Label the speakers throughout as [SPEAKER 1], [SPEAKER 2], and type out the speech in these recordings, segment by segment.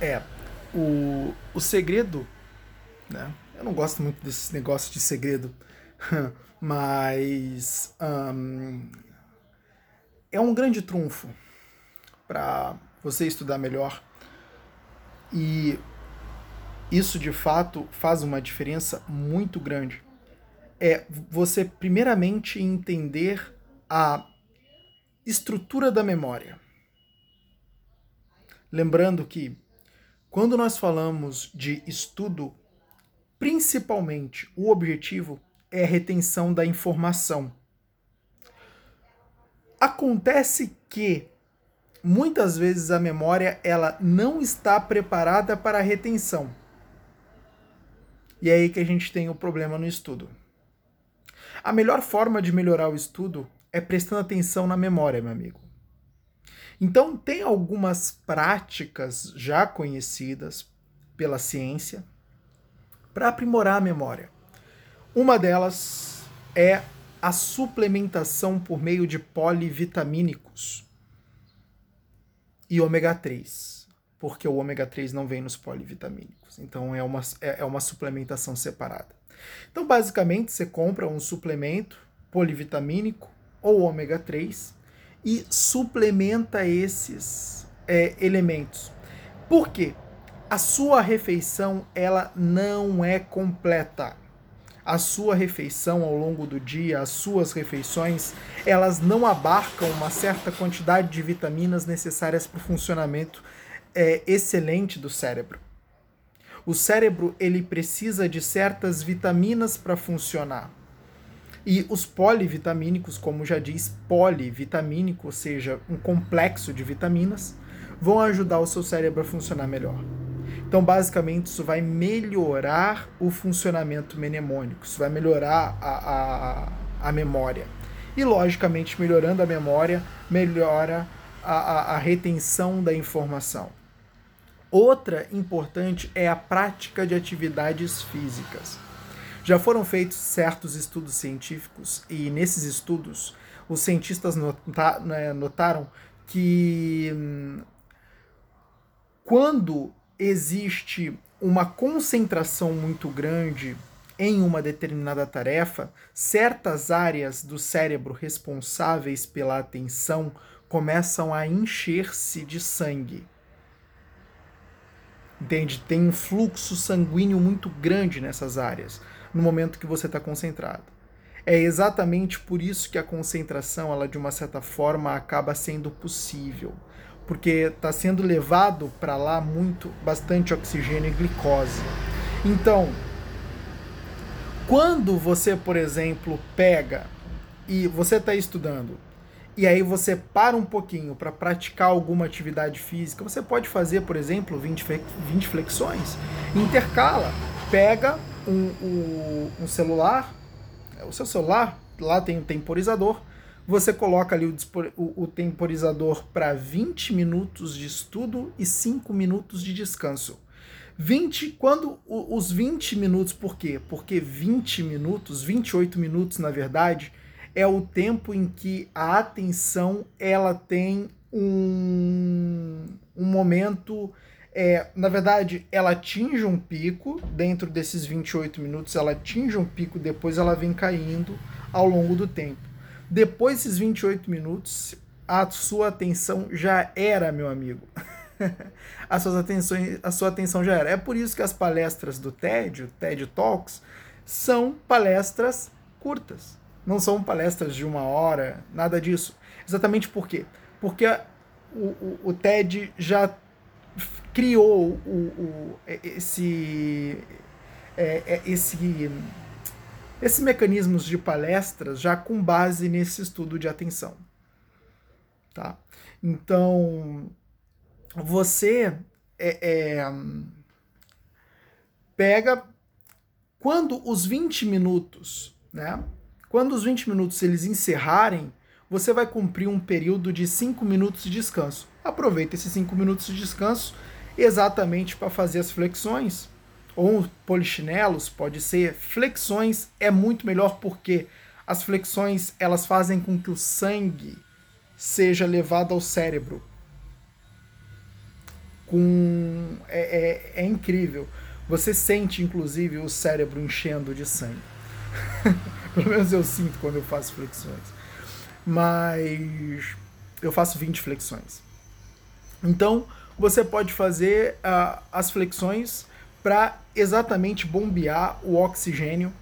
[SPEAKER 1] É, o, o segredo, né? Eu não gosto muito desses negócios de segredo, mas um, é um grande trunfo para você estudar melhor e isso de fato faz uma diferença muito grande. É você, primeiramente, entender a estrutura da memória. Lembrando que, quando nós falamos de estudo, principalmente o objetivo é a retenção da informação. Acontece que muitas vezes a memória ela não está preparada para a retenção. E é aí que a gente tem o problema no estudo. A melhor forma de melhorar o estudo é prestando atenção na memória, meu amigo. Então, tem algumas práticas já conhecidas pela ciência para aprimorar a memória. Uma delas é a suplementação por meio de polivitamínicos e ômega 3, porque o ômega 3 não vem nos polivitamínicos. Então é uma, é, é uma suplementação separada. Então, basicamente, você compra um suplemento polivitamínico ou ômega 3 e suplementa esses é, elementos. Por quê? A sua refeição ela não é completa. A sua refeição ao longo do dia, as suas refeições, elas não abarcam uma certa quantidade de vitaminas necessárias para o funcionamento é, excelente do cérebro. O cérebro ele precisa de certas vitaminas para funcionar. E os polivitamínicos, como já diz, polivitamínico, ou seja, um complexo de vitaminas, vão ajudar o seu cérebro a funcionar melhor. Então, basicamente, isso vai melhorar o funcionamento mnemônico, isso vai melhorar a, a, a memória. E, logicamente, melhorando a memória, melhora a, a, a retenção da informação. Outra importante é a prática de atividades físicas. Já foram feitos certos estudos científicos e nesses estudos os cientistas nota, né, notaram que hum, quando existe uma concentração muito grande em uma determinada tarefa, certas áreas do cérebro responsáveis pela atenção começam a encher-se de sangue. Entende? Tem um fluxo sanguíneo muito grande nessas áreas no momento que você está concentrado. É exatamente por isso que a concentração, ela de uma certa forma acaba sendo possível, porque está sendo levado para lá muito bastante oxigênio e glicose. Então, quando você, por exemplo, pega e você está estudando e aí você para um pouquinho para praticar alguma atividade física, você pode fazer, por exemplo, 20, 20 flexões, intercala, pega um, um, um celular, o seu celular, lá tem um temporizador, você coloca ali o, o, o temporizador para 20 minutos de estudo e 5 minutos de descanso. 20, quando os 20 minutos, por quê? Porque 20 minutos, 28 minutos na verdade, é o tempo em que a atenção ela tem um, um momento é, na verdade, ela atinge um pico dentro desses 28 minutos, ela atinge um pico, depois ela vem caindo ao longo do tempo. Depois desses 28 minutos, a sua atenção já era, meu amigo. a, sua atenção, a sua atenção já era. É por isso que as palestras do TED, o TED Talks, são palestras curtas. Não são palestras de uma hora, nada disso. Exatamente por quê? Porque o, o, o TED já criou o, o, esse, é, é, esse, esse mecanismos de palestras já com base nesse estudo de atenção. Tá? Então, você é, é, pega quando os 20 minutos, né? Quando os 20 minutos eles encerrarem, você vai cumprir um período de 5 minutos de descanso. Aproveita esses 5 minutos de descanso exatamente para fazer as flexões. Ou polichinelos, pode ser. Flexões é muito melhor porque as flexões elas fazem com que o sangue seja levado ao cérebro com é, é, é incrível. Você sente, inclusive, o cérebro enchendo de sangue. Pelo menos eu sinto quando eu faço flexões. Mas eu faço 20 flexões. Então, você pode fazer uh, as flexões para exatamente bombear o oxigênio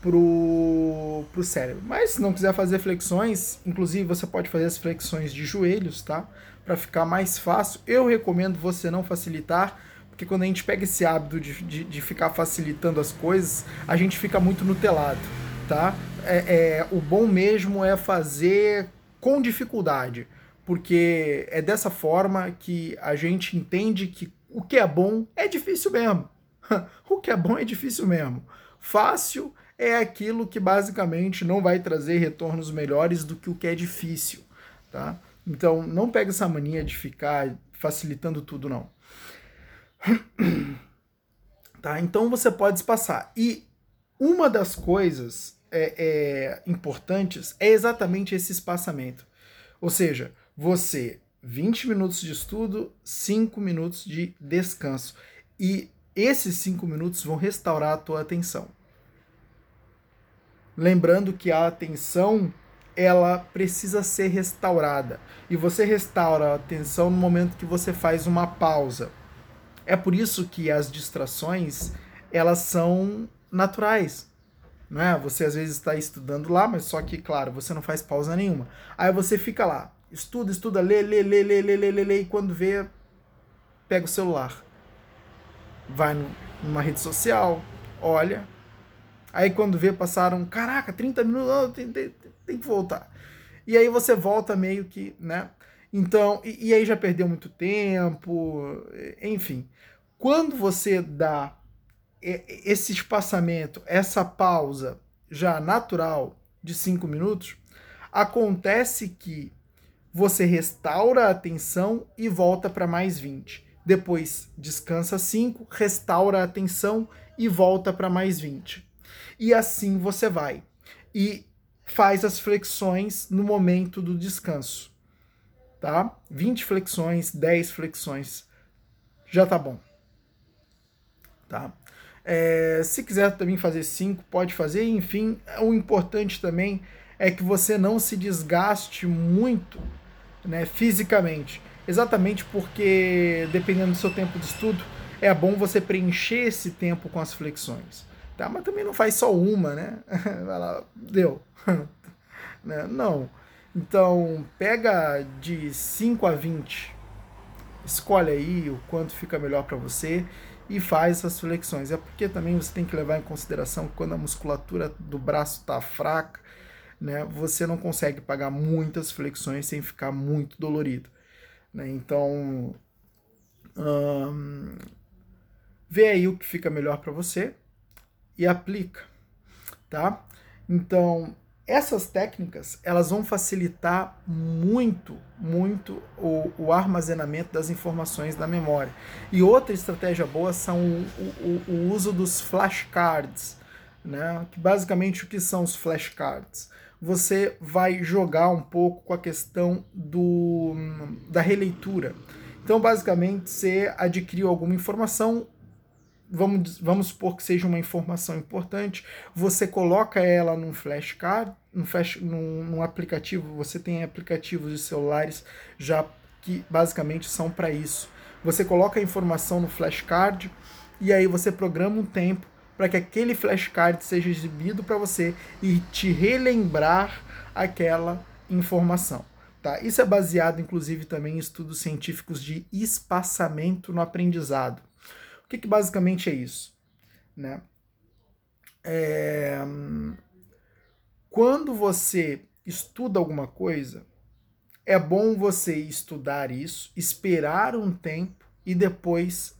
[SPEAKER 1] pro, pro cérebro. Mas se não quiser fazer flexões, inclusive você pode fazer as flexões de joelhos, tá? Para ficar mais fácil. Eu recomendo você não facilitar, porque quando a gente pega esse hábito de, de, de ficar facilitando as coisas, a gente fica muito nutelado, tá? É, é, o bom mesmo é fazer com dificuldade, porque é dessa forma que a gente entende que o que é bom é difícil mesmo. o que é bom é difícil mesmo. Fácil é aquilo que basicamente não vai trazer retornos melhores do que o que é difícil, tá? Então, não pega essa mania de ficar facilitando tudo, não. Tá? Então, você pode espaçar. E uma das coisas é, é, importantes é exatamente esse espaçamento. Ou seja, você 20 minutos de estudo, 5 minutos de descanso. E esses 5 minutos vão restaurar a tua atenção. Lembrando que a atenção ela precisa ser restaurada. E você restaura a atenção no momento que você faz uma pausa. É por isso que as distrações, elas são naturais. Não é? Você às vezes está estudando lá, mas só que, claro, você não faz pausa nenhuma. Aí você fica lá, estuda, estuda, lê, lê, lê, lê, lê, lê, lê, lê e quando vê, pega o celular. Vai numa rede social, olha, Aí quando vê, passaram, caraca, 30 minutos, não, tem, tem, tem que voltar. E aí você volta meio que, né? Então, e, e aí já perdeu muito tempo, enfim. Quando você dá esse espaçamento, essa pausa já natural de 5 minutos, acontece que você restaura a atenção e volta para mais 20. Depois descansa 5, restaura a atenção e volta para mais 20 e assim você vai. E faz as flexões no momento do descanso. Tá? 20 flexões, 10 flexões. Já tá bom. Tá? É, se quiser também fazer 5, pode fazer. Enfim, o importante também é que você não se desgaste muito né, fisicamente. Exatamente porque, dependendo do seu tempo de estudo, é bom você preencher esse tempo com as flexões. Tá? Mas também não faz só uma, né? Vai lá, deu. né? Não. Então, pega de 5 a 20. Escolhe aí o quanto fica melhor para você e faz essas flexões. É porque também você tem que levar em consideração que quando a musculatura do braço está fraca, né, você não consegue pagar muitas flexões sem ficar muito dolorido. Né? Então, hum, vê aí o que fica melhor para você e aplica, tá? Então, essas técnicas, elas vão facilitar muito, muito o, o armazenamento das informações da memória. E outra estratégia boa são o, o, o uso dos flashcards, né? Que basicamente o que são os flashcards? Você vai jogar um pouco com a questão do, da releitura. Então, basicamente, você adquiriu alguma informação, vamos, vamos supor que seja uma informação importante, você coloca ela num flashcard, num, flash, num, num aplicativo, você tem aplicativos de celulares já que basicamente são para isso. Você coloca a informação no flashcard e aí você programa um tempo para que aquele flashcard seja exibido para você e te relembrar aquela informação. Tá? Isso é baseado, inclusive, também em estudos científicos de espaçamento no aprendizado que, que basicamente é isso? Né? É... Quando você estuda alguma coisa, é bom você estudar isso, esperar um tempo e depois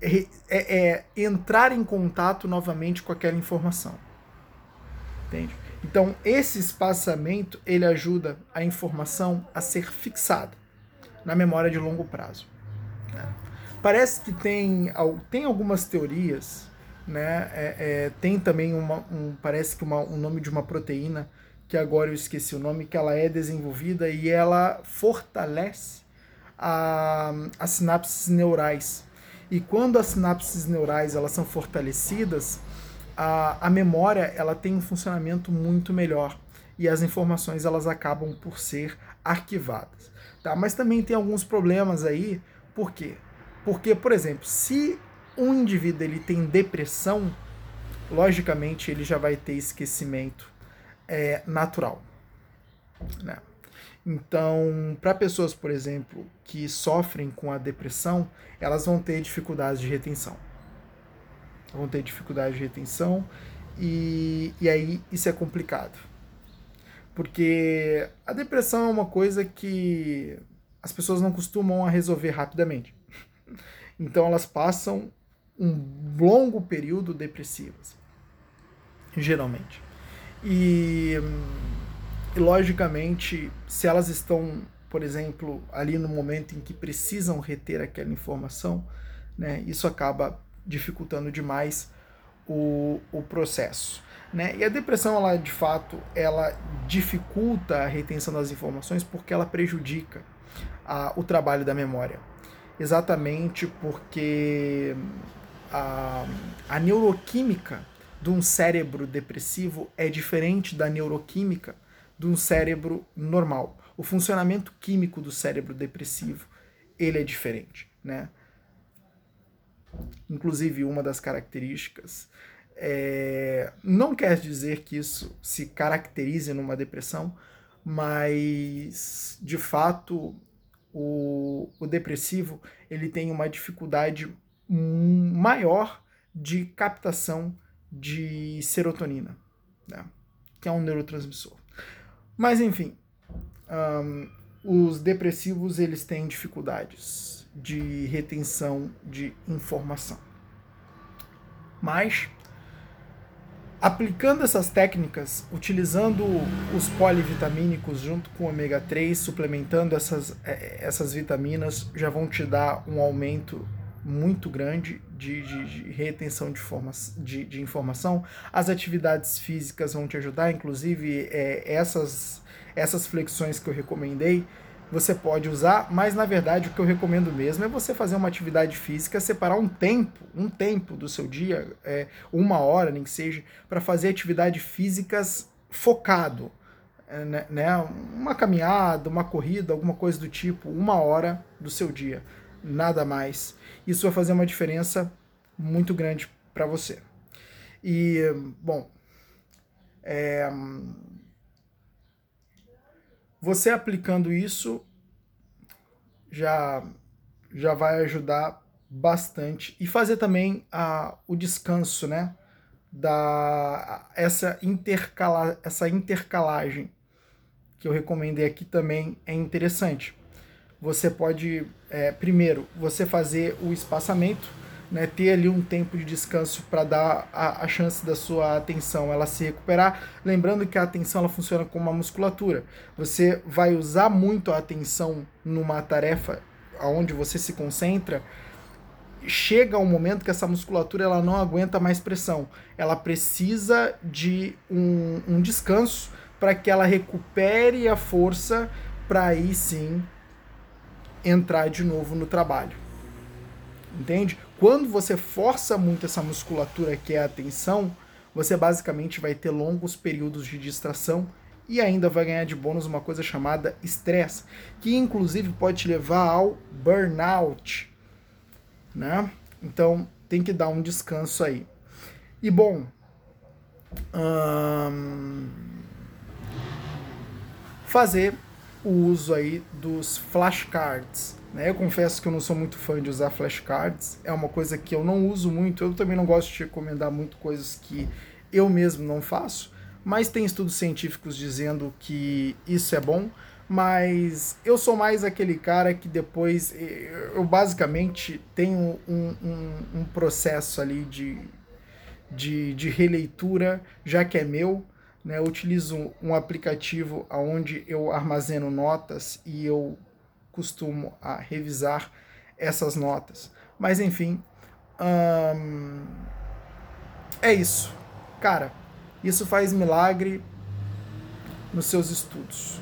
[SPEAKER 1] é, é, entrar em contato novamente com aquela informação. Entende? Então, esse espaçamento ele ajuda a informação a ser fixada na memória de longo prazo. Né? Parece que tem, tem algumas teorias, né? É, é, tem também uma, um, parece que uma, um nome de uma proteína que agora eu esqueci o nome, que ela é desenvolvida e ela fortalece as sinapses neurais. E quando as sinapses neurais elas são fortalecidas, a, a memória ela tem um funcionamento muito melhor e as informações elas acabam por ser arquivadas. Tá? Mas também tem alguns problemas aí, por quê? Porque, por exemplo, se um indivíduo ele tem depressão, logicamente ele já vai ter esquecimento é, natural. Né? Então, para pessoas, por exemplo, que sofrem com a depressão, elas vão ter dificuldades de retenção. Vão ter dificuldade de retenção e, e aí isso é complicado. Porque a depressão é uma coisa que as pessoas não costumam a resolver rapidamente. Então elas passam um longo período depressivas, geralmente. E e logicamente, se elas estão, por exemplo, ali no momento em que precisam reter aquela informação, né, isso acaba dificultando demais o, o processo. Né? E a depressão, ela de fato, ela dificulta a retenção das informações porque ela prejudica a, o trabalho da memória. Exatamente porque a, a neuroquímica de um cérebro depressivo é diferente da neuroquímica de um cérebro normal. O funcionamento químico do cérebro depressivo, ele é diferente, né? Inclusive, uma das características é, não quer dizer que isso se caracterize numa depressão, mas de fato o, o depressivo ele tem uma dificuldade maior de captação de serotonina, né? que é um neurotransmissor. Mas enfim, um, os depressivos eles têm dificuldades de retenção de informação. Mas aplicando essas técnicas, utilizando os polivitamínicos junto com ômega 3, suplementando essas, é, essas vitaminas, já vão te dar um aumento muito grande de, de, de retenção de, forma, de, de, informação. As atividades físicas vão te ajudar, inclusive é, essas, essas flexões que eu recomendei, você pode usar, mas na verdade o que eu recomendo mesmo é você fazer uma atividade física, separar um tempo, um tempo do seu dia, é, uma hora, nem que seja, para fazer atividades físicas focado. É, né, né, uma caminhada, uma corrida, alguma coisa do tipo, uma hora do seu dia, nada mais isso vai fazer uma diferença muito grande para você. E, bom, é, você aplicando isso já, já vai ajudar bastante. E fazer também a, o descanso, né? Da, essa, intercala, essa intercalagem que eu recomendei aqui também é interessante você pode, é, primeiro, você fazer o espaçamento, né, ter ali um tempo de descanso para dar a, a, chance da sua atenção ela se recuperar. Lembrando que a atenção ela funciona como uma musculatura. Você vai usar muito a atenção numa tarefa onde você se concentra. Chega um momento que essa musculatura ela não aguenta mais pressão. Ela precisa de um, um descanso para que ela recupere a força para aí sim entrar de novo no trabalho. Entende? Quando você força muito essa musculatura que é a atenção, você basicamente vai ter longos períodos de distração e ainda vai ganhar de bônus uma coisa chamada estresse, que inclusive pode te levar ao burnout, né? Então tem que dar um descanso aí. E bom, hum, fazer o uso aí dos flashcards. Né? Eu confesso que eu não sou muito fã de usar flashcards, é uma coisa que eu não uso muito, eu também não gosto de recomendar muito coisas que eu mesmo não faço, mas tem estudos científicos dizendo que isso é bom, mas eu sou mais aquele cara que depois eu basicamente tenho um, um, um processo ali de, de, de releitura, já que é meu, né, eu utilizo um aplicativo onde eu armazeno notas e eu costumo a revisar essas notas. Mas enfim, hum, é isso. Cara, isso faz milagre nos seus estudos.